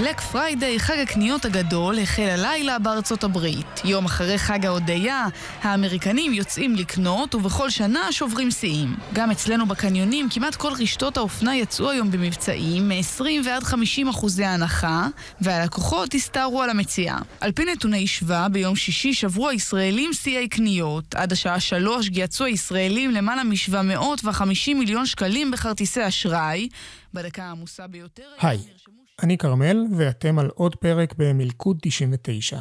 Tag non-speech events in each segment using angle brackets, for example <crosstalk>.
Black Friday, חג הקניות הגדול, החל הלילה בארצות הברית. יום אחרי חג ההודיה, האמריקנים יוצאים לקנות, ובכל שנה שוברים שיאים. גם אצלנו בקניונים, כמעט כל רשתות האופנה יצאו היום במבצעים, מ-20 ועד 50 אחוזי הנחה, והלקוחות הסתערו על המציאה. על פי נתוני שב"א, ביום שישי שברו הישראלים שיאי קניות. עד השעה שלוש גיהצו הישראלים למעלה מ-750 מיליון שקלים בכרטיסי אשראי. בדקה העמוסה ביותר... היי, אני כרמל, ואתם על עוד פרק במלכוד 99.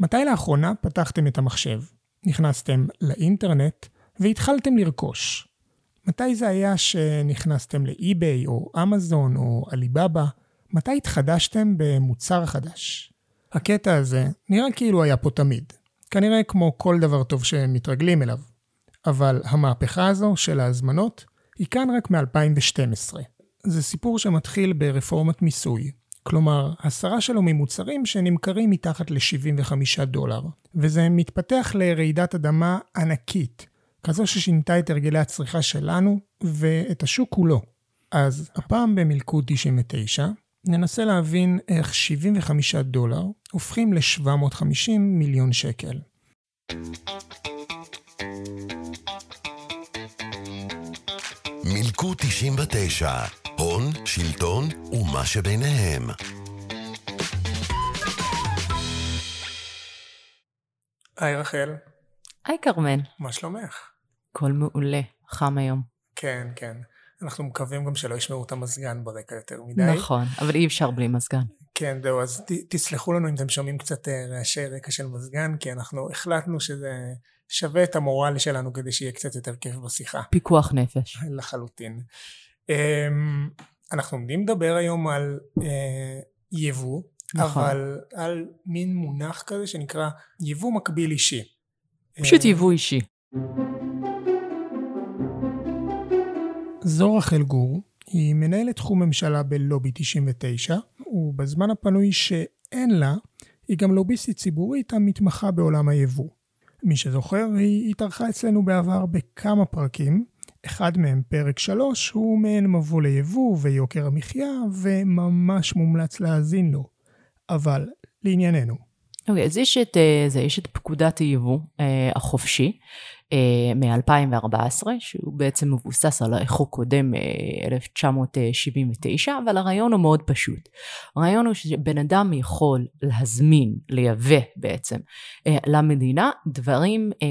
מתי לאחרונה פתחתם את המחשב? נכנסתם לאינטרנט והתחלתם לרכוש. מתי זה היה שנכנסתם לאי-ביי או אמזון או עליבאבא? מתי התחדשתם במוצר חדש? הקטע הזה נראה כאילו היה פה תמיד. כנראה כמו כל דבר טוב שמתרגלים אליו. אבל המהפכה הזו של ההזמנות היא כאן רק מ-2012. זה סיפור שמתחיל ברפורמת מיסוי. כלומר, הסרה שלו ממוצרים שנמכרים מתחת ל-75 דולר. וזה מתפתח לרעידת אדמה ענקית, כזו ששינתה את הרגלי הצריכה שלנו ואת השוק כולו. אז הפעם במלכוד 99, ננסה להבין איך 75 דולר הופכים ל-750 מיליון שקל. מילקו 99, הון, שלטון ומה שביניהם. היי רחל, היי כרמל, מה שלומך? הכל מעולה, חם היום. כן, כן. אנחנו מקווים גם שלא ישמעו את המזגן ברקע יותר מדי. נכון, אבל אי אפשר בלי מזגן. כן, זהו, אז ת, תסלחו לנו אם אתם שומעים קצת אה, רעשי רקע של מזגן, כי אנחנו החלטנו שזה שווה את המורל שלנו כדי שיהיה קצת יותר כיף בשיחה. פיקוח נפש. לחלוטין. אמ, אנחנו עומדים לדבר היום על אה, יבוא, נכון. אבל על מין מונח כזה שנקרא יבוא מקביל אישי. פשוט אה, יבוא אישי. זו רחל גור, היא מנהלת תחום ממשלה בלובי 99, ובזמן הפנוי שאין לה, היא גם לוביסטית ציבורית המתמחה בעולם היבוא. מי שזוכר, היא התארחה אצלנו בעבר בכמה פרקים, אחד מהם, פרק 3, הוא מעין מבוא ליבוא ויוקר המחיה, וממש מומלץ להאזין לו. אבל, לענייננו. אוקיי, אז יש את, אה, זה, יש את פקודת היבוא אה, החופשי אה, מ-2014, שהוא בעצם מבוסס על החוק קודם, אה, 1979, אבל הרעיון הוא מאוד פשוט. הרעיון הוא שבן אדם יכול להזמין, לייבא בעצם, אה, למדינה דברים אה,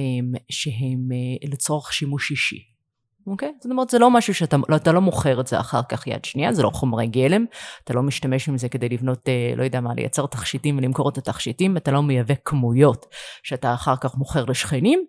שהם אה, לצורך שימוש אישי. אוקיי? זאת אומרת, זה לא משהו שאתה לא, אתה לא מוכר את זה אחר כך יד שנייה, זה לא חומרי גלם, אתה לא משתמש עם זה כדי לבנות, אה, לא יודע מה, לייצר תכשיטים ולמכור את התכשיטים, אתה לא מייבא כמויות שאתה אחר כך מוכר לשכנים,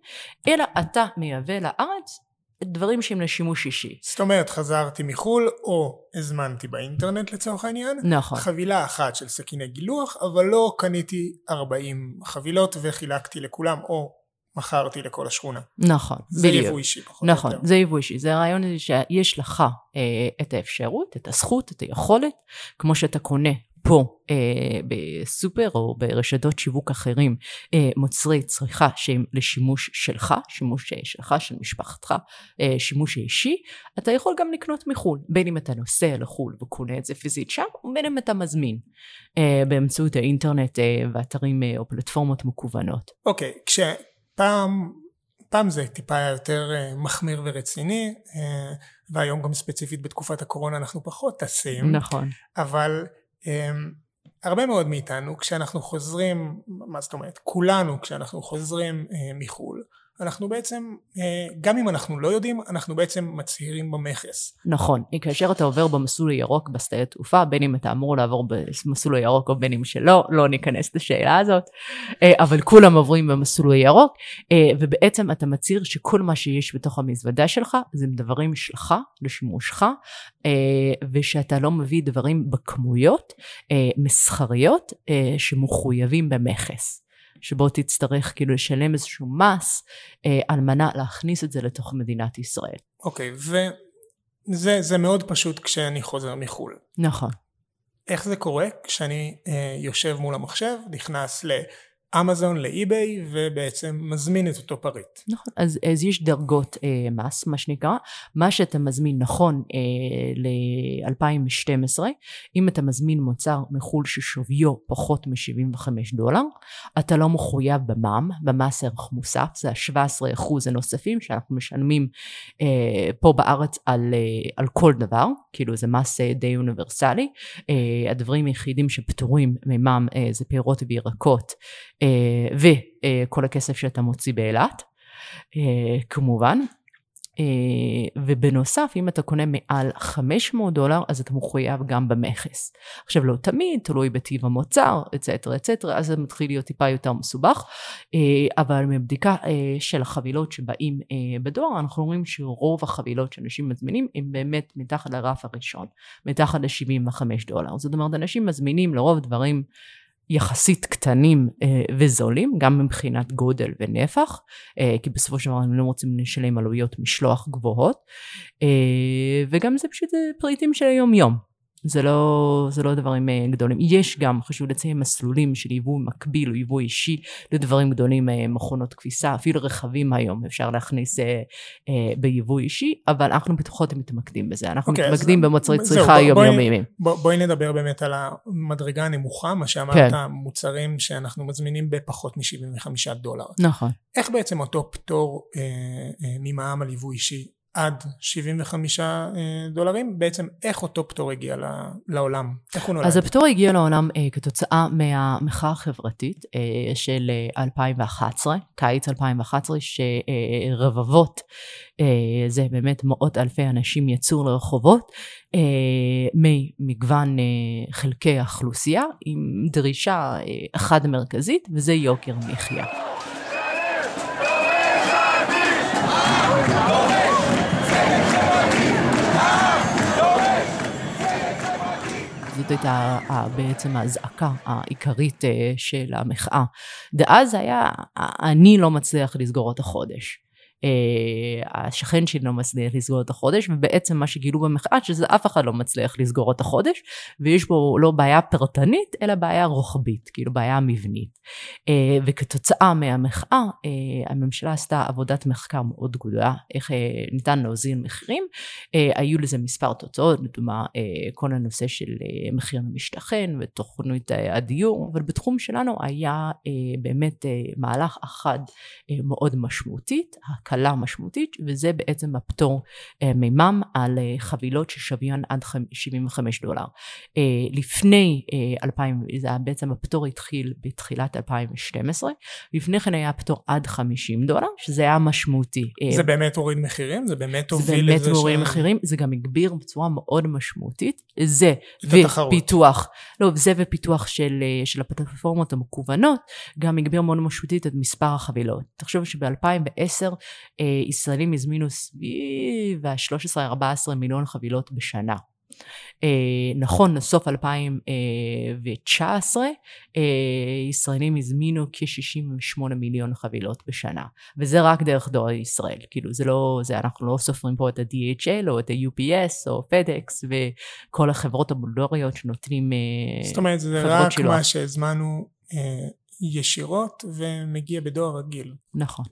אלא אתה מייבא לארץ דברים שהם לשימוש אישי. זאת אומרת, חזרתי מחו"ל, או הזמנתי באינטרנט לצורך העניין, נכון. חבילה אחת של סכיני גילוח, אבל לא קניתי 40 חבילות וחילקתי לכולם, או מכרתי לכל השכונה. נכון, זה בדיוק. יבוא אישי פחות או נכון, יותר. זה יבוא אישי. זה הרעיון הזה שיש לך אה, את האפשרות, את הזכות, את היכולת, כמו שאתה קונה פה אה, בסופר או ברשתות שיווק אחרים, אה, מוצרי צריכה שהם לשימוש שלך, שימוש אה, שלך, של משפחתך, אה, שימוש אישי, אתה יכול גם לקנות מחו"ל, בין אם אתה נוסע לחו"ל וקונה את זה פיזית שם, ובין אם אתה מזמין אה, באמצעות האינטרנט אה, ואתרים אה, או פלטפורמות מקוונות. אוקיי, כשפעם, פעם זה טיפה היה יותר אה, מחמיר ורציני, אה, והיום גם ספציפית בתקופת הקורונה אנחנו פחות טסים, נכון. אבל אה, הרבה מאוד מאיתנו כשאנחנו חוזרים, מה זאת אומרת, כולנו כשאנחנו חוזרים מחו"ל, אנחנו בעצם, אה, גם אם אנחנו לא יודעים, אנחנו בעצם מצהירים במכס. נכון, כאשר אתה עובר במסלול הירוק בשדה התעופה, בין אם אתה אמור לעבור במסלול הירוק או בין אם שלא, לא ניכנס לשאלה הזאת, אה, אבל כולם עוברים במסלול הירוק, אה, ובעצם אתה מצהיר שכל מה שיש בתוך המזוודה שלך זה דברים שלך, לשימושך, ושאתה לא מביא דברים בכמויות מסחריות שמחויבים במכס. שבו תצטרך כאילו לשלם איזשהו מס אה, על מנת להכניס את זה לתוך מדינת ישראל. אוקיי, וזה זה מאוד פשוט כשאני חוזר מחו"ל. נכון. איך זה קורה? כשאני אה, יושב מול המחשב, נכנס לאמזון, לאי-ביי, ובעצם מזמין את אותו פריט. נכון, אז, אז יש דרגות אה, מס, מה שנקרא. מה שאתה מזמין, נכון, אה, ל-2012, אם אתה מזמין מוצר מחו"ל ששוויו פחות מ-75 דולר, אתה לא מחויב במע"מ, במס ערך מוסף, זה ה-17% הנוספים שאנחנו משלמים אה, פה בארץ על, אה, על כל דבר, כאילו זה מס אה, די אוניברסלי. אה, הדברים היחידים שפטורים ממע"מ אה, זה פירות וירקות. אה, וכל הכסף שאתה מוציא באילת, אה, כמובן. אה, ובנוסף, אם אתה קונה מעל 500 דולר, אז אתה מחויב גם במכס. עכשיו, לא תמיד, תלוי בטיב המוצר, אצטרה אצטרה, אז זה מתחיל להיות טיפה יותר מסובך, אבל מבדיקה של החבילות שבאים בדואר, אנחנו רואים שרוב החבילות שאנשים מזמינים, הם באמת מתחת לרף הראשון, מתחת ל-75 דולר. זאת אומרת, אנשים מזמינים לרוב דברים יחסית קטנים אה, וזולים, גם מבחינת גודל ונפח, אה, כי בסופו של דבר הם לא רוצים לשלם עלויות משלוח גבוהות, אה, וגם זה פשוט פריטים של היום יום. זה לא, זה לא דברים אה, גדולים. יש גם, חשוב לציין, מסלולים של יבוא מקביל או יבוא אישי לדברים גדולים, אה, מכונות כביסה, אפילו רכבים היום אפשר להכניס אה, אה, ביבוא אישי, אבל אנחנו פחות מתמקדים בזה. אנחנו okay, אוקיי, מתמקדים במוצרי צריכה יומיומיים. בואי, בואי נדבר באמת על המדרגה הנמוכה, מה שאמרת, כן. מוצרים שאנחנו מזמינים בפחות מ-75 דולר. נכון. איך בעצם אותו פטור אה, אה, ממע"מ על יבוא אישי עד 75 אה, דולרים, בעצם איך אותו פטור הגיע לעולם? איך הוא נולד? אז הפטור הגיע לעולם אה, כתוצאה מהמחאה החברתית אה, של 2011, קיץ 2011, שרבבות, אה, זה באמת מאות אלפי אנשים יצאו לרחובות אה, ממגוון אה, חלקי האוכלוסייה, עם דרישה אה, אחת מרכזית, וזה יוקר מחיה. זאת הייתה בעצם הזעקה העיקרית אה, של המחאה. דאז היה, אני לא מצליח לסגור את החודש. אה, השכן שלי לא מצליח לסגור את החודש, ובעצם מה שגילו במחאה, שזה אף אחד לא מצליח לסגור את החודש, ויש בו לא בעיה פרטנית, אלא בעיה רוחבית, כאילו בעיה מבנית. אה, וכתוצאה מהמחאה, אה, הממשלה עשתה עבודת מחקר מאוד גדולה, איך ניתן להוזיל מחירים. היו לזה מספר תוצאות, לדוגמה כל הנושא של מחיר למשתכן ותוכנית הדיור, אבל בתחום שלנו היה באמת מהלך אחד מאוד משמעותית. הקלה משמעותית, וזה בעצם הפטור אה, ממ"מ על אה, חבילות ששוויון עד 75 דולר. אה, לפני 2000, זה בעצם הפטור התחיל בתחילת 2012, לפני כן היה פטור עד 50 דולר, שזה היה משמעותי. זה באמת הוריד מחירים? זה באמת הוביל לזה ש... זה באמת הוריד מחירים, זה גם הגביר בצורה מאוד משמעותית. זה ופיתוח, לא, זה ופיתוח של, של הפלטפורמות המקוונות, גם הגביר מאוד משמעותית את מספר החבילות. תחשוב שב-2010 אה, ישראלים הזמינו סביב ה-13-14 מיליון חבילות בשנה. אה, נכון לסוף 2019 אה, ישראלים הזמינו כ-68 מיליון חבילות בשנה וזה רק דרך דואר ישראל כאילו זה לא זה אנחנו לא סופרים פה את ה-DHL או את ה-UPS או FedEx וכל החברות המודוריות שנותנים זאת אומרת זה רק שילוח. מה שהזמנו ישירות ומגיע בדואר רגיל נכון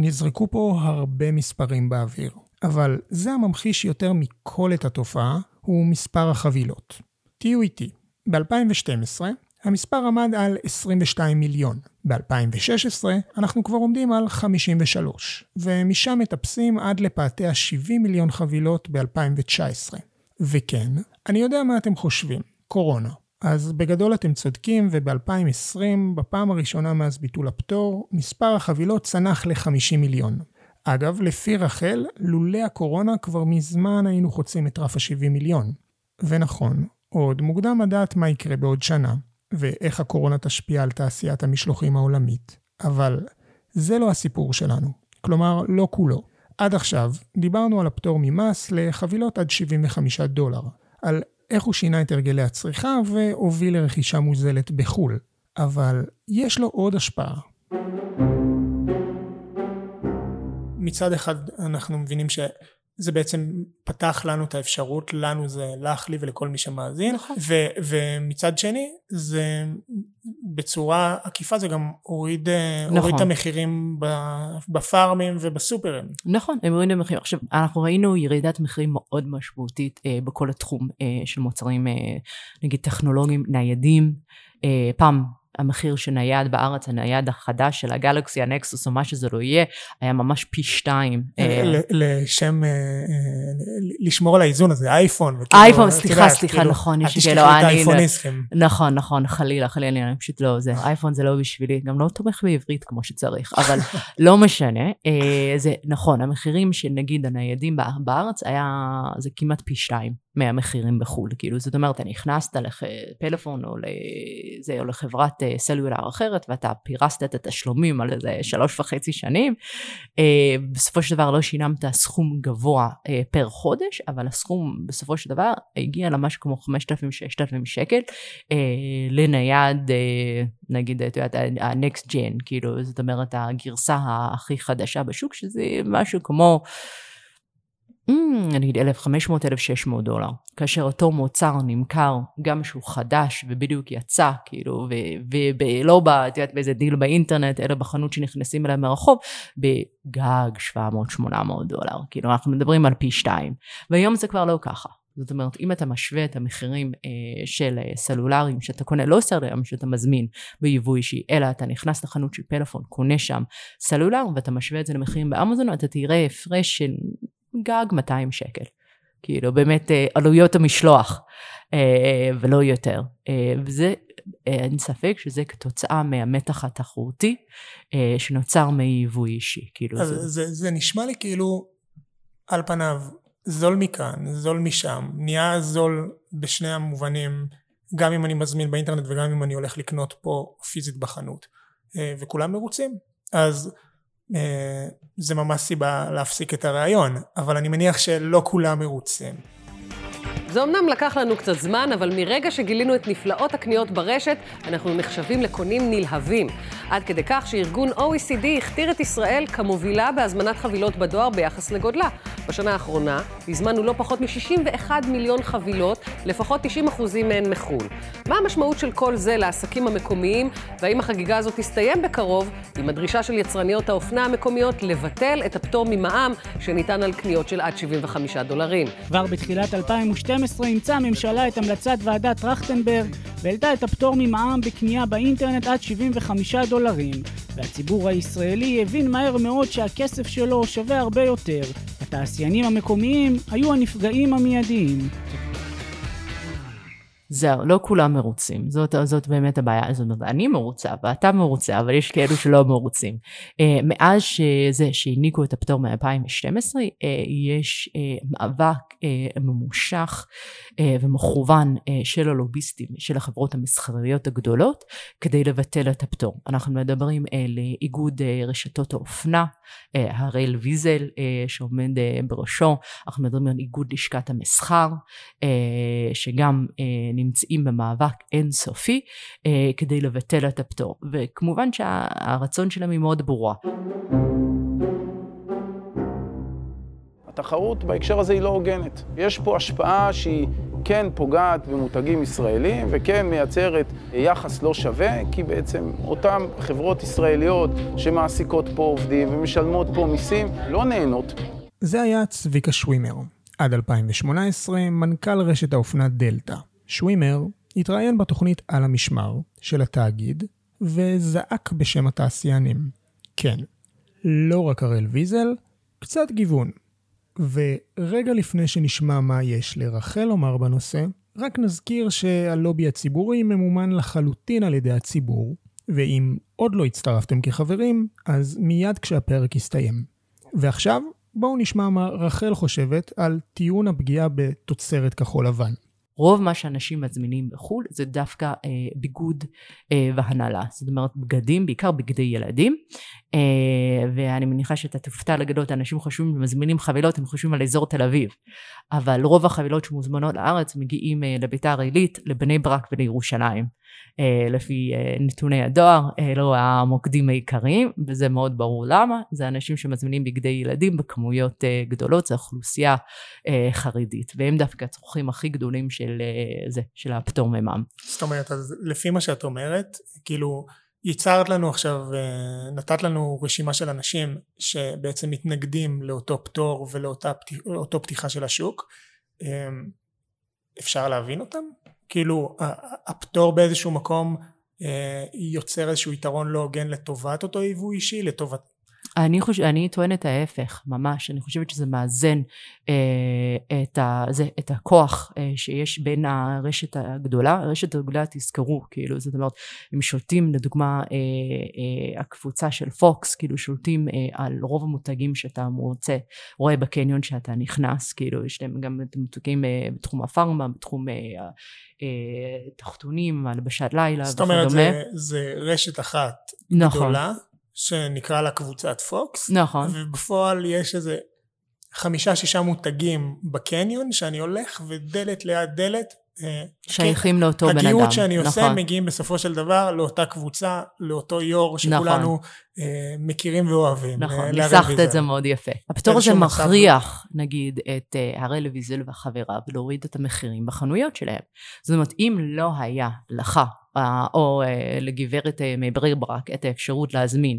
נזרקו פה הרבה מספרים באוויר, אבל זה הממחיש יותר מכל את התופעה, הוא מספר החבילות. תהיו איתי, ב-2012 המספר עמד על 22 מיליון. ב-2016 אנחנו כבר עומדים על 53, ומשם מטפסים עד לפאתי ה-70 מיליון חבילות ב-2019. וכן, אני יודע מה אתם חושבים, קורונה. אז בגדול אתם צודקים, וב-2020, בפעם הראשונה מאז ביטול הפטור, מספר החבילות צנח ל-50 מיליון. אגב, לפי רחל, לולא הקורונה כבר מזמן היינו חוצים את רף ה-70 מיליון. ונכון, עוד מוקדם לדעת מה יקרה בעוד שנה, ואיך הקורונה תשפיע על תעשיית המשלוחים העולמית. אבל זה לא הסיפור שלנו. כלומר, לא כולו. עד עכשיו דיברנו על הפטור ממס לחבילות עד 75 דולר, על איך הוא שינה את הרגלי הצריכה והוביל לרכישה מוזלת בחו"ל. אבל יש לו עוד השפעה. מצד אחד אנחנו מבינים ש... זה בעצם פתח לנו את האפשרות, לנו זה לך, לי ולכל מי שמאזין, נכון. ו, ומצד שני זה בצורה עקיפה זה גם הוריד, נכון. הוריד את המחירים בפארמים ובסופרים. נכון, הם הורידו מחירים. עכשיו, אנחנו ראינו ירידת מחירים מאוד משמעותית אה, בכל התחום אה, של מוצרים, אה, נגיד טכנולוגיים, ניידים. אה, פעם המחיר של נייד בארץ, הנייד החדש של ה Galaxy, ה Nexus או מה שזה לא יהיה, היה ממש פי שתיים. אה, לשם, אה, אה, לשמור על האיזון הזה, אייפון. אייפון, סליחה, סליחה, כאילו, נכון. אל תשכחי את האייפוניסטים. נכון, נכון, חלילה, חלילה, אני פשוט לא, זה, אייפון זה לא בשבילי, גם לא תומך בעברית כמו שצריך, אבל <laughs> לא משנה. זה נכון, המחירים של נגיד הניידים בארץ היה, זה כמעט פי שתיים. מהמחירים בחו"ל. כאילו, זאת אומרת, אתה נכנסת לפלאפון או, לזה, או לחברת אה, סלולר אחרת, ואתה פירסת את התשלומים על איזה שלוש וחצי שנים, אה, בסופו של דבר לא שינמת סכום גבוה אה, פר חודש, אבל הסכום בסופו של דבר הגיע למשהו כמו 5,000-6,000 שקל לנייד, נגיד, את יודעת, ה-next gen, כאילו, זאת אומרת, הגרסה הכי חדשה בשוק, שזה משהו כמו... mm, נגיד 1,500-1,600 דולר, כאשר אותו מוצר נמכר גם שהוא חדש ובדיוק יצא, כאילו, ולא את יודעת, באיזה דיל באינטרנט, אלא בחנות שנכנסים אליה מרחוב, בגג 700-800 דולר, כאילו, אנחנו מדברים על פי שתיים, והיום זה כבר לא ככה. זאת אומרת, אם אתה משווה את המחירים אה, של אה, סלולריים שאתה קונה, לא סלולריים שאתה מזמין ביבוא אישי, אלא אתה נכנס לחנות של פלאפון, קונה שם סלולר, ואתה משווה את זה למחירים באמזון, אתה תראה הפרש של גג 200 שקל. כאילו באמת אה, עלויות המשלוח אה, ולא יותר. אה, וזה, אין ספק שזה כתוצאה מהמתח התחרותי שנוצר מיבוא אישי. כאילו אז זה... זה, זה נשמע לי כאילו על פניו זול מכאן, זול משם, נהיה זול בשני המובנים, גם אם אני מזמין באינטרנט וגם אם אני הולך לקנות פה פיזית בחנות. וכולם מרוצים. אז אה, זה ממש סיבה להפסיק את הרעיון, אבל אני מניח שלא כולם מרוצים. זה אמנם לקח לנו קצת זמן, אבל מרגע שגילינו את נפלאות הקניות ברשת, אנחנו נחשבים לקונים נלהבים. עד כדי כך שארגון OECD הכתיר את ישראל כמובילה בהזמנת חבילות בדואר ביחס לגודלה. בשנה האחרונה הזמנו לא פחות מ-61 מיליון חבילות, לפחות 90 אחוזים מהן מחו"ל. מה המשמעות של כל זה לעסקים המקומיים, והאם החגיגה הזאת תסתיים בקרוב עם הדרישה של יצרניות האופנה המקומיות לבטל את הפטור ממע"מ שניתן על קניות של עד 75 דולרים. כבר בתחילת 2012 2012 אימצה הממשלה את המלצת ועדת טרכטנברג והעלתה את הפטור ממע"מ בקנייה באינטרנט עד 75 דולרים, והציבור הישראלי הבין מהר מאוד שהכסף שלו שווה הרבה יותר. התעשיינים המקומיים היו הנפגעים המיידיים. זהו, לא כולם מרוצים, זאת, זאת באמת הבעיה, זאת אומרת, אני מרוצה ואתה מרוצה, אבל יש כאלו שלא מרוצים. Uh, מאז שזה, שהעניקו את הפטור מ-2012, uh, יש uh, מאבק uh, ממושך uh, ומכוון uh, של הלוביסטים, של החברות המסחריות הגדולות, כדי לבטל את הפטור. אנחנו מדברים uh, איגוד uh, רשתות האופנה, uh, הראל ויזל uh, שעומד uh, בראשו, אנחנו מדברים על איגוד לשכת המסחר, uh, שגם uh, נמצאים במאבק אינסופי אה, כדי לבטל את הפטור. וכמובן שהרצון שלהם היא מאוד ברורה. התחרות בהקשר הזה היא לא הוגנת. יש פה השפעה שהיא כן פוגעת במותגים ישראלים וכן מייצרת יחס לא שווה, כי בעצם אותן חברות ישראליות שמעסיקות פה עובדים ומשלמות פה מיסים לא נהנות. זה היה צביקה שווימר, עד 2018 מנכ"ל רשת האופנה דלתא. שווימר התראיין בתוכנית על המשמר של התאגיד וזעק בשם התעשיינים. כן, לא רק הראל ויזל, קצת גיוון. ורגע לפני שנשמע מה יש לרחל לומר בנושא, רק נזכיר שהלובי הציבורי ממומן לחלוטין על ידי הציבור, ואם עוד לא הצטרפתם כחברים, אז מיד כשהפרק יסתיים. ועכשיו, בואו נשמע מה רחל חושבת על טיעון הפגיעה בתוצרת כחול לבן. רוב מה שאנשים מזמינים בחו"ל זה דווקא אה, ביגוד אה, והנהלה. זאת אומרת בגדים, בעיקר בגדי ילדים. אה, ואני מניחה שאתה תופתע לגדות, אנשים חושבים, מזמינים חבילות, הם חושבים על אזור תל אביב. אבל רוב החבילות שמוזמנות לארץ מגיעים אה, לביתר עילית, לבני ברק ולירושלים. אה, לפי אה, נתוני הדואר, אלו המוקדים העיקריים, וזה מאוד ברור למה. זה אנשים שמזמינים בגדי ילדים בכמויות גדולות, זו אוכלוסייה חרדית, והם דווקא הצרכים הכי גדולים של זה, של הפטור ממע"מ. זאת אומרת, אז לפי מה שאת אומרת, כאילו, ייצרת לנו עכשיו, נתת לנו רשימה של אנשים שבעצם מתנגדים לאותו פטור ולאותו פתיחה של השוק. אפשר להבין אותם? כאילו הפטור באיזשהו מקום יוצר איזשהו יתרון לא הוגן לטובת אותו יבוא אישי, לטובת אני, חושב, אני טוענת ההפך, ממש. אני חושבת שזה מאזן אה, את, ה, זה, את הכוח אה, שיש בין הרשת הגדולה. הרשת הגדולה, תזכרו, כאילו, זאת אומרת, הם שולטים, לדוגמה, אה, אה, הקבוצה של פוקס, כאילו, שולטים אה, על רוב המותגים שאתה רוצה, רואה בקניון שאתה נכנס, כאילו, יש להם גם את המותגים אה, בתחום הפארמה, בתחום... אה, אה, תחתונים, הלבשת לילה וכדומה. זאת אומרת, זה, זה רשת אחת נכון. גדולה, שנקרא לה קבוצת פוקס. נכון. ובפועל יש איזה חמישה שישה מותגים בקניון שאני הולך ודלת ליד דלת אה, שייכים כן, לאותו בן אדם. הגירות שאני עושה נכון. מגיעים בסופו של דבר לאותה קבוצה, לאותו יו"ר שכולנו נכון. אה, מכירים ואוהבים. נכון, אה, ניסחת את זה מאוד יפה. הפטור הזה מכריח, מצב... נגיד, את אה, הראל לויזל וחבריו להוריד את המחירים בחנויות שלהם. זאת אומרת, אם לא היה לך או לגברת מברי ברק את האפשרות להזמין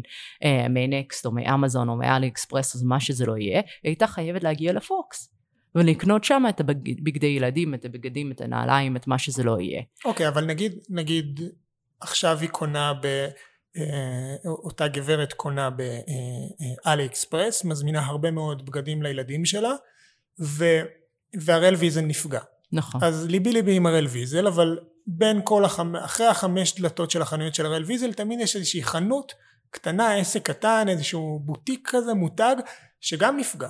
מנקסט או מאמזון או מאלי אקספרס או מה שזה לא יהיה, היא הייתה חייבת להגיע לפוקס. ולקנות שם את הבגדי ילדים, את הבגדים, את הנעליים, את מה שזה לא יהיה. אוקיי, okay, אבל נגיד, נגיד עכשיו היא קונה ב... אה, אותה גברת קונה באלי אקספרס, מזמינה הרבה מאוד בגדים לילדים שלה, ו... והראל ויזל נפגע. נכון. אז ליבי ליבי עם הראל ויזל, אבל בין כל החמ... אחרי החמש דלתות של החנויות של הראל ויזל, תמיד יש איזושהי חנות קטנה, עסק קטן, איזשהו בוטיק כזה, מותג, שגם נפגע.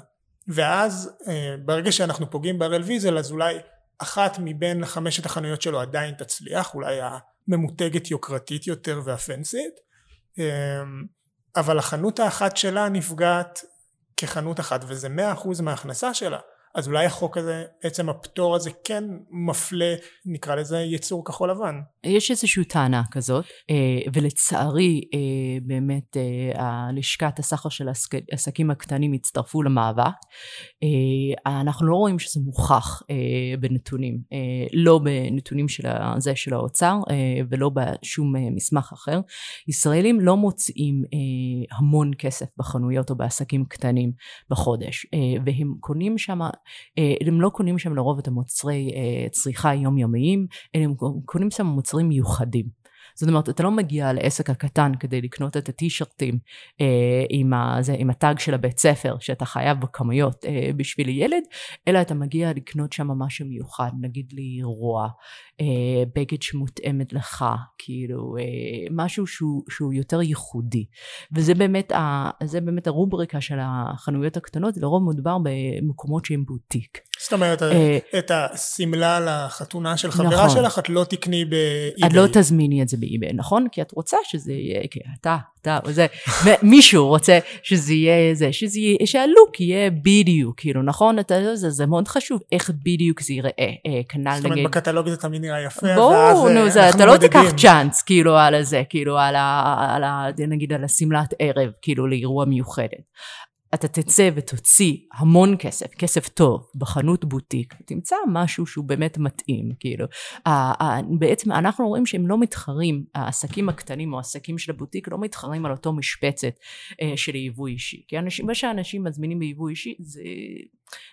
ואז אה, ברגע שאנחנו פוגעים בהראל ויזל אז אולי אחת מבין חמשת החנויות שלו עדיין תצליח אולי הממותגת יוקרתית יותר והפנסית אה, אבל החנות האחת שלה נפגעת כחנות אחת וזה מאה אחוז מההכנסה שלה אז אולי החוק הזה, עצם הפטור הזה כן מפלה, נקרא לזה יצור כחול לבן. יש איזושהי טענה כזאת, אה, ולצערי אה, באמת אה, לשכת הסחר של העסקים הקטנים הצטרפו למאבק. אנחנו לא רואים שזה מוכח בנתונים, לא בנתונים של זה של האוצר ולא בשום מסמך אחר. ישראלים לא מוצאים המון כסף בחנויות או בעסקים קטנים בחודש, והם קונים שם הם לא קונים שם לרוב את המוצרי אה, צריכה יומיומיים, הם קונים שם מוצרים מיוחדים. זאת אומרת, אתה לא מגיע לעסק הקטן כדי לקנות את הטישרטים אה, עם, הטאג של הבית ספר, שאתה חייב בכמויות אה, בשביל ילד, אלא אתה מגיע לקנות שם משהו מיוחד, נגיד לאירוע, אה, בגד שמותאמת לך, כאילו, אה, משהו שהוא, שהוא יותר ייחודי. וזה באמת, ה, באמת הרובריקה של החנויות הקטנות, לרוב מדובר במקומות שהם בוטיק. זאת אומרת, אה, את השמלה לחתונה של חברה נכון. שלך, את לא תקני באי-ביי. את לא תזמיני את זה באי-ביי, נכון? כי את רוצה שזה יהיה, כי אתה, אתה, זה, מישהו רוצה שזה יהיה זה, שזה יהיה, שהלוק יהיה בדיוק, כאילו, נכון? אתה, זה, זה מאוד חשוב, איך בדיוק זה ייראה, אה, כנ"ל נגיד. זאת אומרת, בקטלוג זה תמיד נראה יפה, ברור, נו, זה, אתה לא תיקח צ'אנס, כאילו, על זה, כאילו, על ה, על ה, נגיד, על השמלת ערב, כאילו, לאירוע מיוחדת. אתה תצא ותוציא המון כסף, כסף טוב, בחנות בוטיק, ותמצא משהו שהוא באמת מתאים, כאילו. בעצם אנחנו רואים שהם לא מתחרים, העסקים הקטנים או העסקים של הבוטיק לא מתחרים על אותו משבצת אה, של יבוא אישי. כי אנשים, מה שאנשים מזמינים ביבוא אישי זה...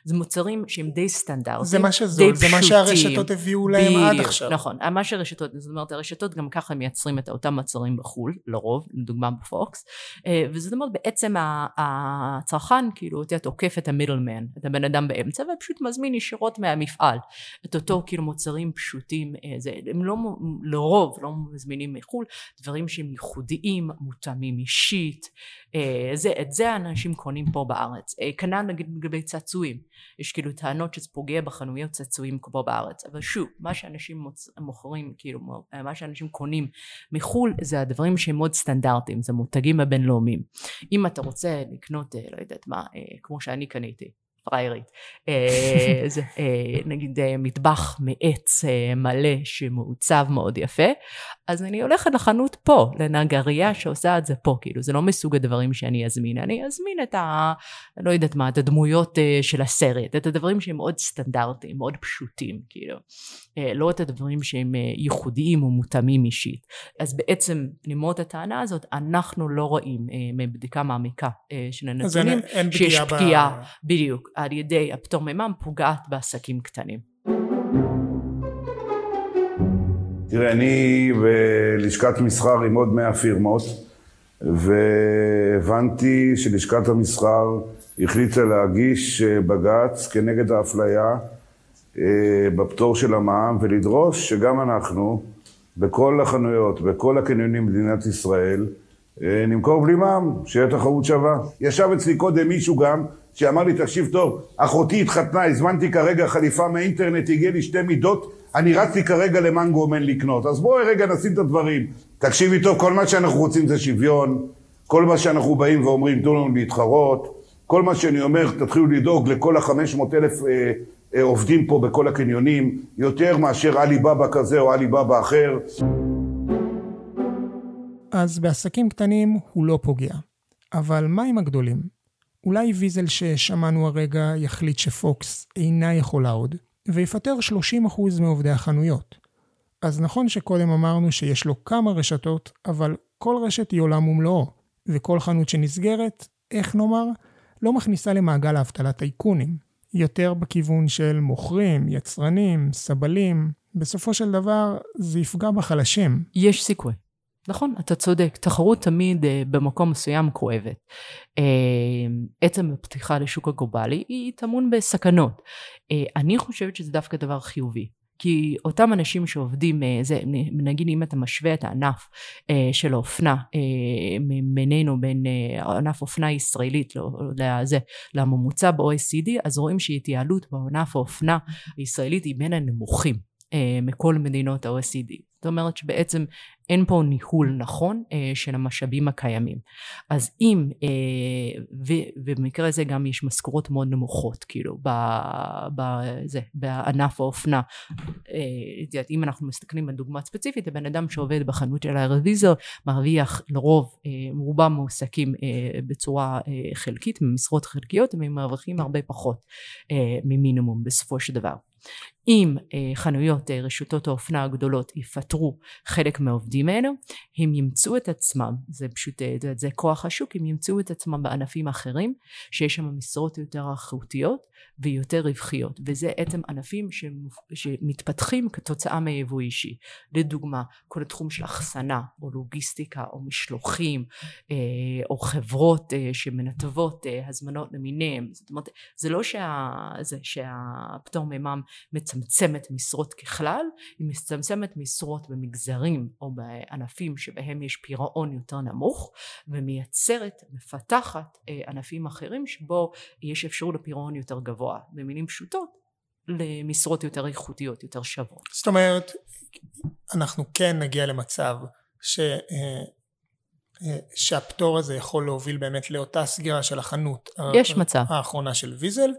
זה מוצרים שהם די סטנדרטיים, זה מה שזול, זה מה שהרשתות הביאו להם עד עכשיו. נכון, מה שהרשתות, זאת אומרת הרשתות גם ככה מייצרים את אותם מוצרים בחו"ל, לרוב, לדוגמה בפוקס, אה, וזאת אומרת בעצם הצרכן כאילו, אתה עוקף את המידלמן, את הבן אדם באמצע, ופשוט מזמין ישירות מהמפעל את אותו כאילו מוצרים פשוטים, אה, זה, הם לא, לרוב לא מזמינים מחו"ל, דברים שהם ייחודיים, מותאמים אישית, אה, זה, את זה האנשים קונים פה בארץ. כנ"ל נגיד לגבי צעצועים. צעצועים. יש כאילו טענות שזה פוגע בחנויות צעצועים כמו בארץ. אבל שוב, מה שאנשים מוצ... מוכרים, כאילו, מה שאנשים קונים מחו"ל, זה הדברים שהם מאוד סטנדרטיים, זה מותגים הבינלאומיים. אם אתה רוצה לקנות, אה, לא יודעת מה, אה, כמו שאני קניתי, פריירית. אה, <laughs> זה אה, נגיד אה, מטבח מעץ מלא שמעוצב מאוד יפה, אז אני הולכת לחנות פה, לנגרייה שעושה את זה פה, כאילו זה לא מסוג הדברים שאני אזמין, אני אזמין את ה... לא יודעת מה, את הדמויות של הסרט, את הדברים שהם מאוד סטנדרטיים, מאוד פשוטים, כאילו. לא את הדברים שהם ייחודיים או מותאמים אישית. אז בעצם למרות הטענה הזאת, אנחנו לא רואים מבדיקה מעמיקה של הנתונים, שיש פגיעה ב- בדיוק, על ידי הפטור ממע"מ פוגעת בעסקים קטנים. תראה, אני בלשכת מסחר עם עוד 100 פירמות, והבנתי שלשכת המסחר החליטה להגיש אה, בג"ץ כנגד האפליה אה, בפטור של המע"מ, ולדרוש שגם אנחנו, בכל החנויות, בכל הקניונים במדינת ישראל, אה, נמכור בלי מע"מ, שיהיה תחרות שווה. ישב אצלי קודם מישהו גם, שאמר לי, תקשיב טוב, אחותי התחתנה, הזמנתי כרגע חליפה מהאינטרנט, הגיע לי שתי מידות, אני רצתי כרגע למנגו מן לקנות. אז בואי רגע נשים את הדברים. תקשיבי טוב, כל מה שאנחנו רוצים זה שוויון, כל מה שאנחנו באים ואומרים, תנו לנו להתחרות, כל מה שאני אומר, תתחילו לדאוג לכל ה-500 אלף אה, אה, עובדים פה בכל הקניונים, יותר מאשר עלי-בבא כזה או עלי-בבא אחר. אז בעסקים קטנים הוא לא פוגע. אבל מה עם הגדולים? אולי ויזל ששמענו הרגע יחליט שפוקס אינה יכולה עוד, ויפטר 30% מעובדי החנויות. אז נכון שקודם אמרנו שיש לו כמה רשתות, אבל כל רשת היא עולם ומלואו, וכל חנות שנסגרת, איך נאמר, לא מכניסה למעגל האבטלה טייקונים. יותר בכיוון של מוכרים, יצרנים, סבלים. בסופו של דבר, זה יפגע בחלשים. יש סיכוי. נכון, אתה צודק, תחרות תמיד אה, במקום מסוים כואבת. אה, עצם הפתיחה לשוק הגלובלי היא טמון בסכנות. אה, אני חושבת שזה דווקא דבר חיובי. כי אותם אנשים שעובדים, אה, זה, נגיד אם אתה משווה את הענף אה, של האופנה אה, בינינו בין אה, ענף אופנה ישראלית לא, לזה, לממוצע ב-OECD, אז רואים שהתייעלות בענף האופנה הישראלית היא בין הנמוכים אה, מכל מדינות ה-OECD. זאת אומרת שבעצם אין פה ניהול נכון אה, של המשאבים הקיימים. אז אם, אה, ו- ובמקרה הזה גם יש משכורות מאוד נמוכות, כאילו, ב- בזה, בענף האופנה. אה, אם אנחנו מסתכלים על דוגמה ספציפית, הבן אדם שעובד בחנות של הרוויזר מרוויח לרוב, אה, רובם מועסקים אה, בצורה אה, חלקית, במשרות חלקיות, והם מרוויחים הרבה פחות אה, ממינימום בסופו של דבר. אם אה, חנויות אה, רשתות האופנה הגדולות יפטרו חלק מהעובדים האלו, הם ימצאו את עצמם, זה פשוט, אה, זה, זה כוח השוק, הם ימצאו את עצמם בענפים אחרים, שיש שם משרות יותר איכותיות ויותר רווחיות, וזה בעצם ענפים שמופ... שמתפתחים כתוצאה מיבוא אישי. לדוגמה, כל התחום של אחסנה, או לוגיסטיקה, או משלוחים, אה, או חברות אה, שמנתבות אה, הזמנות למיניהם, זאת אומרת, זה לא שה... זה שהפטור ממע"מ מצמצמת משרות ככלל, היא מצמצמת משרות במגזרים או בענפים שבהם יש פירעון יותר נמוך ומייצרת, מפתחת אה, ענפים אחרים שבו יש אפשרות לפירעון יותר גבוה. במילים פשוטות, למשרות יותר איכותיות, יותר שוות. זאת אומרת, אנחנו כן נגיע למצב ש... אה, אה, שהפטור הזה יכול להוביל באמת לאותה סגירה של החנות יש מצב. האחרונה של ויזל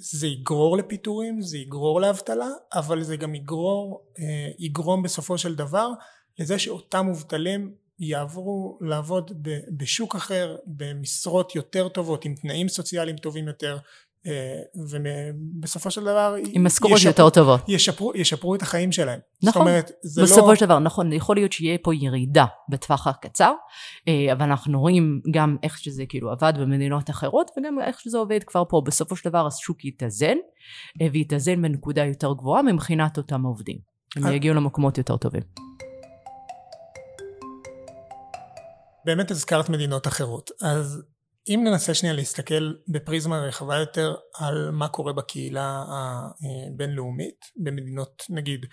זה יגרור לפיטורים, זה יגרור לאבטלה, אבל זה גם יגרור, אה, יגרום בסופו של דבר לזה שאותם מובטלים יעברו לעבוד בשוק אחר, במשרות יותר טובות, עם תנאים סוציאליים טובים יותר, ובסופו של דבר עם משכורות יותר טובות. ישפרו, ישפרו את החיים שלהם. זאת נכון. אומרת, זה בסופו לא... של דבר, נכון, יכול להיות שיהיה פה ירידה בטווח הקצר, אה, אבל אנחנו רואים גם איך שזה כאילו עבד במדינות אחרות, וגם איך שזה עובד כבר פה. בסופו של דבר השוק יתאזן, אה, ויתאזן בנקודה יותר גבוהה מבחינת אותם עובדים. הם אה. יגיעו למקומות יותר טובים. באמת הזכרת מדינות אחרות, אז אם ננסה שנייה להסתכל בפריזמה רחבה יותר על מה קורה בקהילה הבינלאומית, במדינות נגיד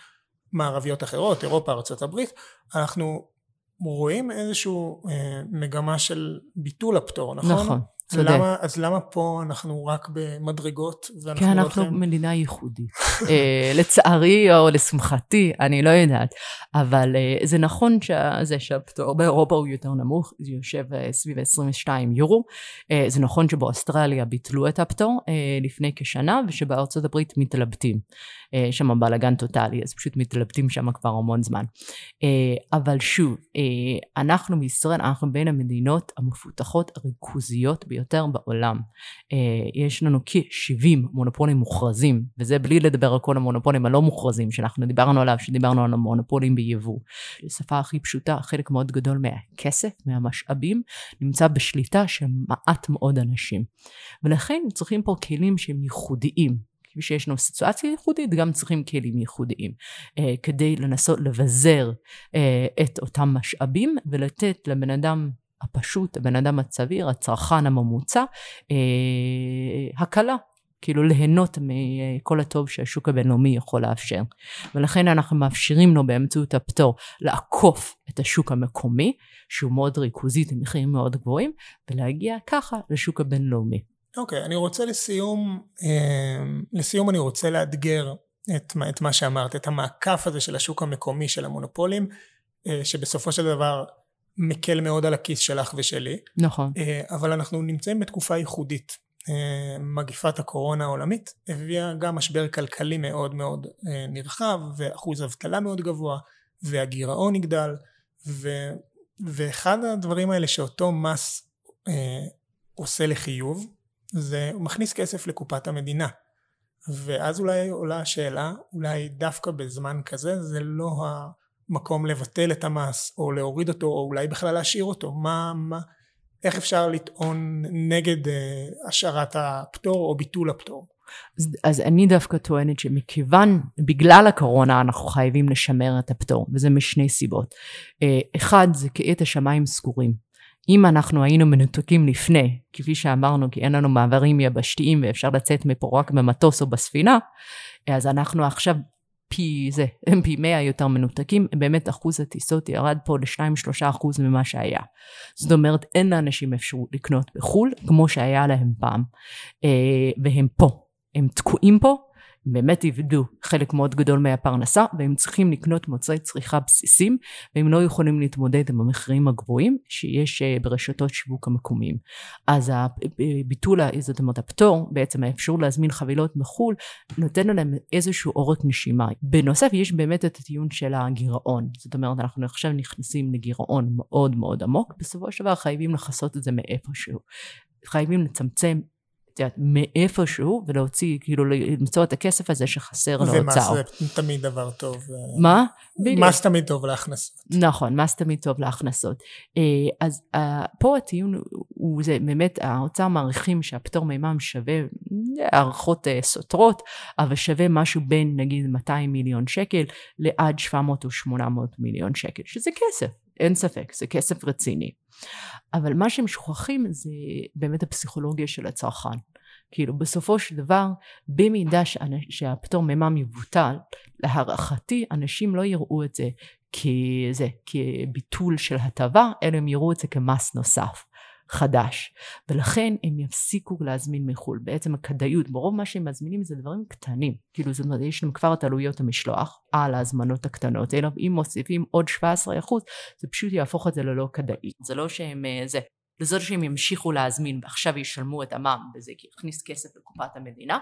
מערביות אחרות, אירופה, ארה"ב, אנחנו רואים איזושהי אה, מגמה של ביטול הפטור, נכון? נכון. צודק. למה, אז למה פה אנחנו רק במדרגות ואנחנו כי לא אנחנו יכולים... מדינה ייחודית. <laughs> אה, לצערי או לשמחתי, אני לא יודעת. אבל אה, זה נכון שזה שהפטור באירופה הוא יותר נמוך, זה יושב אה, סביב 22 יורו. זה נכון שבאוסטרליה ביטלו את הפטור לפני כשנה, ושבארצות הברית מתלבטים. אה, שם בלאגן טוטאלי, אז פשוט מתלבטים שם כבר המון זמן. אבל שוב, אנחנו בישראל, אנחנו בין המדינות המפותחות הריכוזיות ביותר בעולם. אה, יש לנו כ-70 מונופולים מוכרזים, וזה בלי לדבר על כל המונופולים הלא מוכרזים שאנחנו דיברנו עליו, שדיברנו על המונופולים ביבוא. בשפה הכי פשוטה, חלק מאוד גדול מהכסף, מהמשאבים, נמצא בשליטה של מעט מאוד אנשים. ולכן צריכים פה כלים שהם ייחודיים. כפי שישנו סיטואציה ייחודית, גם צריכים כלים ייחודיים, אה, כדי לנסות לבזר אה, את אותם משאבים ולתת לבן אדם הפשוט, הבן אדם הצביר, הצרכן הממוצע, אה, הקלה. כאילו ליהנות מכל הטוב שהשוק הבינלאומי יכול לאפשר. ולכן אנחנו מאפשרים לו באמצעות הפטור לעקוף את השוק המקומי, שהוא מאוד ריכוזי עם מחירים מאוד גבוהים, ולהגיע ככה לשוק הבינלאומי. אוקיי, אני רוצה לסיום, אה, לסיום אני רוצה לאתגר את, את מה שאמרת, את המעקף הזה של השוק המקומי של המונופולים, אה, שבסופו של דבר מקל מאוד על הכיס שלך ושלי, נכון. אה, אבל אנחנו נמצאים בתקופה ייחודית. אה, מגיפת הקורונה העולמית הביאה גם משבר כלכלי מאוד מאוד אה, נרחב ואחוז אבטלה מאוד גבוה והגירעון יגדל ו, ואחד הדברים האלה שאותו מס אה, עושה לחיוב זה הוא מכניס כסף לקופת המדינה ואז אולי עולה השאלה אולי דווקא בזמן כזה זה לא המקום לבטל את המס או להוריד אותו או אולי בכלל להשאיר אותו מה, מה איך אפשר לטעון נגד אה, השארת הפטור או ביטול הפטור אז, אז אני דווקא טוענת שמכיוון, בגלל הקורונה אנחנו חייבים לשמר את הפטור, וזה משני סיבות. אה, אחד, זה כי את השמיים סגורים. אם אנחנו היינו מנותקים לפני, כפי שאמרנו, כי אין לנו מעברים יבשתיים ואפשר לצאת מפה רק במטוס או בספינה, אז אנחנו עכשיו פי זה, <laughs> פי מאה יותר מנותקים, באמת אחוז הטיסות ירד פה ל-2-3 אחוז ממה שהיה. זאת אומרת, אין לאנשים אפשרות לקנות בחו"ל, כמו שהיה להם פעם. אה, והם פה, הם תקועים פה, הם באמת איבדו חלק מאוד גדול מהפרנסה, והם צריכים לקנות מוצרי צריכה בסיסיים, והם לא יכולים להתמודד עם המחירים הגבוהים שיש אה, ברשתות שיווק המקומיים. אז הביטול, זאת אומרת הפטור, בעצם האפשרות להזמין חבילות מחו"ל, נותן להם איזשהו עורק נשימה. בנוסף, יש באמת את הטיעון של הגירעון. זאת אומרת, אנחנו עכשיו נכנסים לגירעון מאוד מאוד עמוק, בסופו של דבר חייבים לכסות את זה מאיפשהו. חייבים לצמצם את יודעת, מאיפשהו ולהוציא, כאילו למצוא את הכסף הזה שחסר ומס להוצאות. זה תמיד דבר טוב אה, מה? בדיוק. מס תמיד טוב להכנסות נכון, מס תמיד טוב להכנסות. אה, אז אה, פה הטיעון הוא- זה באמת, האוצר מעריכים שהפטור מימם שווה הערכות סותרות, אבל שווה משהו בין נגיד 200 מיליון שקל לעד 700 או 800 מיליון שקל, שזה כסף, אין ספק, זה כסף רציני. אבל מה שהם שוכחים זה באמת הפסיכולוגיה של הצרכן. כאילו בסופו של דבר, במידה שהפטור מימם יבוטל, להערכתי אנשים לא יראו את זה כזה, כביטול של הטבה, אלא הם יראו את זה כמס נוסף. חדש, ולכן הם יפסיקו להזמין מחו"ל. בעצם הכדאיות, ברוב מה שהם מזמינים זה דברים קטנים. כאילו זאת אומרת, יש להם כבר את עלויות המשלוח על ההזמנות הקטנות, אלא אם מוסיפים עוד 17 אחוז, זה פשוט יהפוך את זה ללא כדאי. זה לא שהם אה, זה. לא שהם ימשיכו להזמין ועכשיו ישלמו את המע"מ וזה יכניס כסף לקופת המדינה,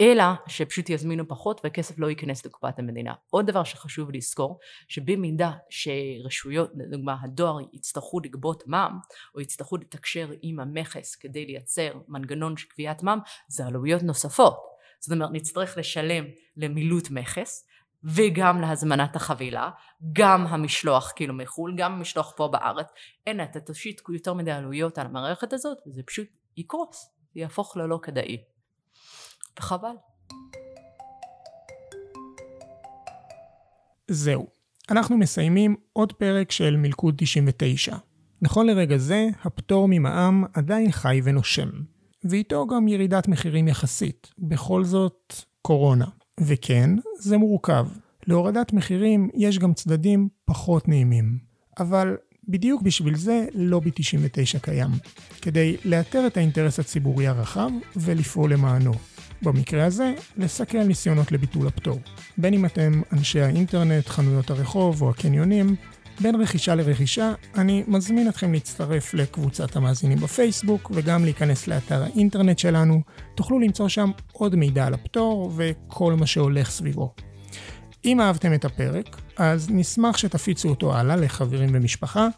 אלא שפשוט יזמינו פחות והכסף לא ייכנס לקופת המדינה. עוד דבר שחשוב לזכור, שבמידה שרשויות, לדוגמה הדואר, יצטרכו לגבות מע"מ, או יצטרכו לתקשר עם המכס כדי לייצר מנגנון של קביעת מע"מ, זה עלויות נוספות. זאת אומרת, נצטרך לשלם למילוט מכס, וגם להזמנת החבילה, גם המשלוח כאילו מחו"ל, גם המשלוח פה בארץ. אין, אתה תשית יותר מדי עלויות על המערכת הזאת, וזה פשוט יקרוס, זה יהפוך ללא כדאי. וחבל. זהו, אנחנו מסיימים עוד פרק של מלכוד 99. נכון לרגע זה, הפטור ממע"מ עדיין חי ונושם, ואיתו גם ירידת מחירים יחסית, בכל זאת קורונה. וכן, זה מורכב. להורדת מחירים יש גם צדדים פחות נעימים. אבל בדיוק בשביל זה לובי 99 קיים, כדי לאתר את האינטרס הציבורי הרחב ולפעול למענו. במקרה הזה, לסכל ניסיונות לביטול הפטור. בין אם אתם אנשי האינטרנט, חנויות הרחוב או הקניונים, בין רכישה לרכישה, אני מזמין אתכם להצטרף לקבוצת המאזינים בפייסבוק וגם להיכנס לאתר האינטרנט שלנו. תוכלו למצוא שם עוד מידע על הפטור וכל מה שהולך סביבו. אם אהבתם את הפרק, אז נשמח שתפיצו אותו הלאה לחברים ומשפחה,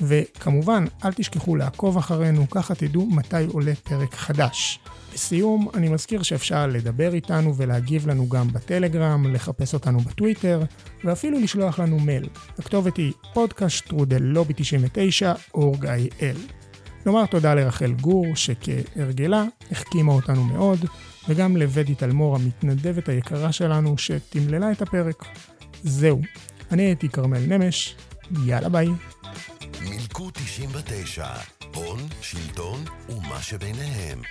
וכמובן, אל תשכחו לעקוב אחרינו, ככה תדעו מתי עולה פרק חדש. לסיום, אני מזכיר שאפשר לדבר איתנו ולהגיב לנו גם בטלגרם, לחפש אותנו בטוויטר, ואפילו לשלוח לנו מייל. הכתובת היא podcastטרודלובי 99 org.il. נאמר תודה לרחל גור, שכהרגלה החכימה אותנו מאוד, וגם לוודי תלמור המתנדבת היקרה שלנו, שתמללה את הפרק. זהו, אני הייתי כרמל נמש, יאללה ביי. מילקו 99, הון, שלטון ומה שביניהם.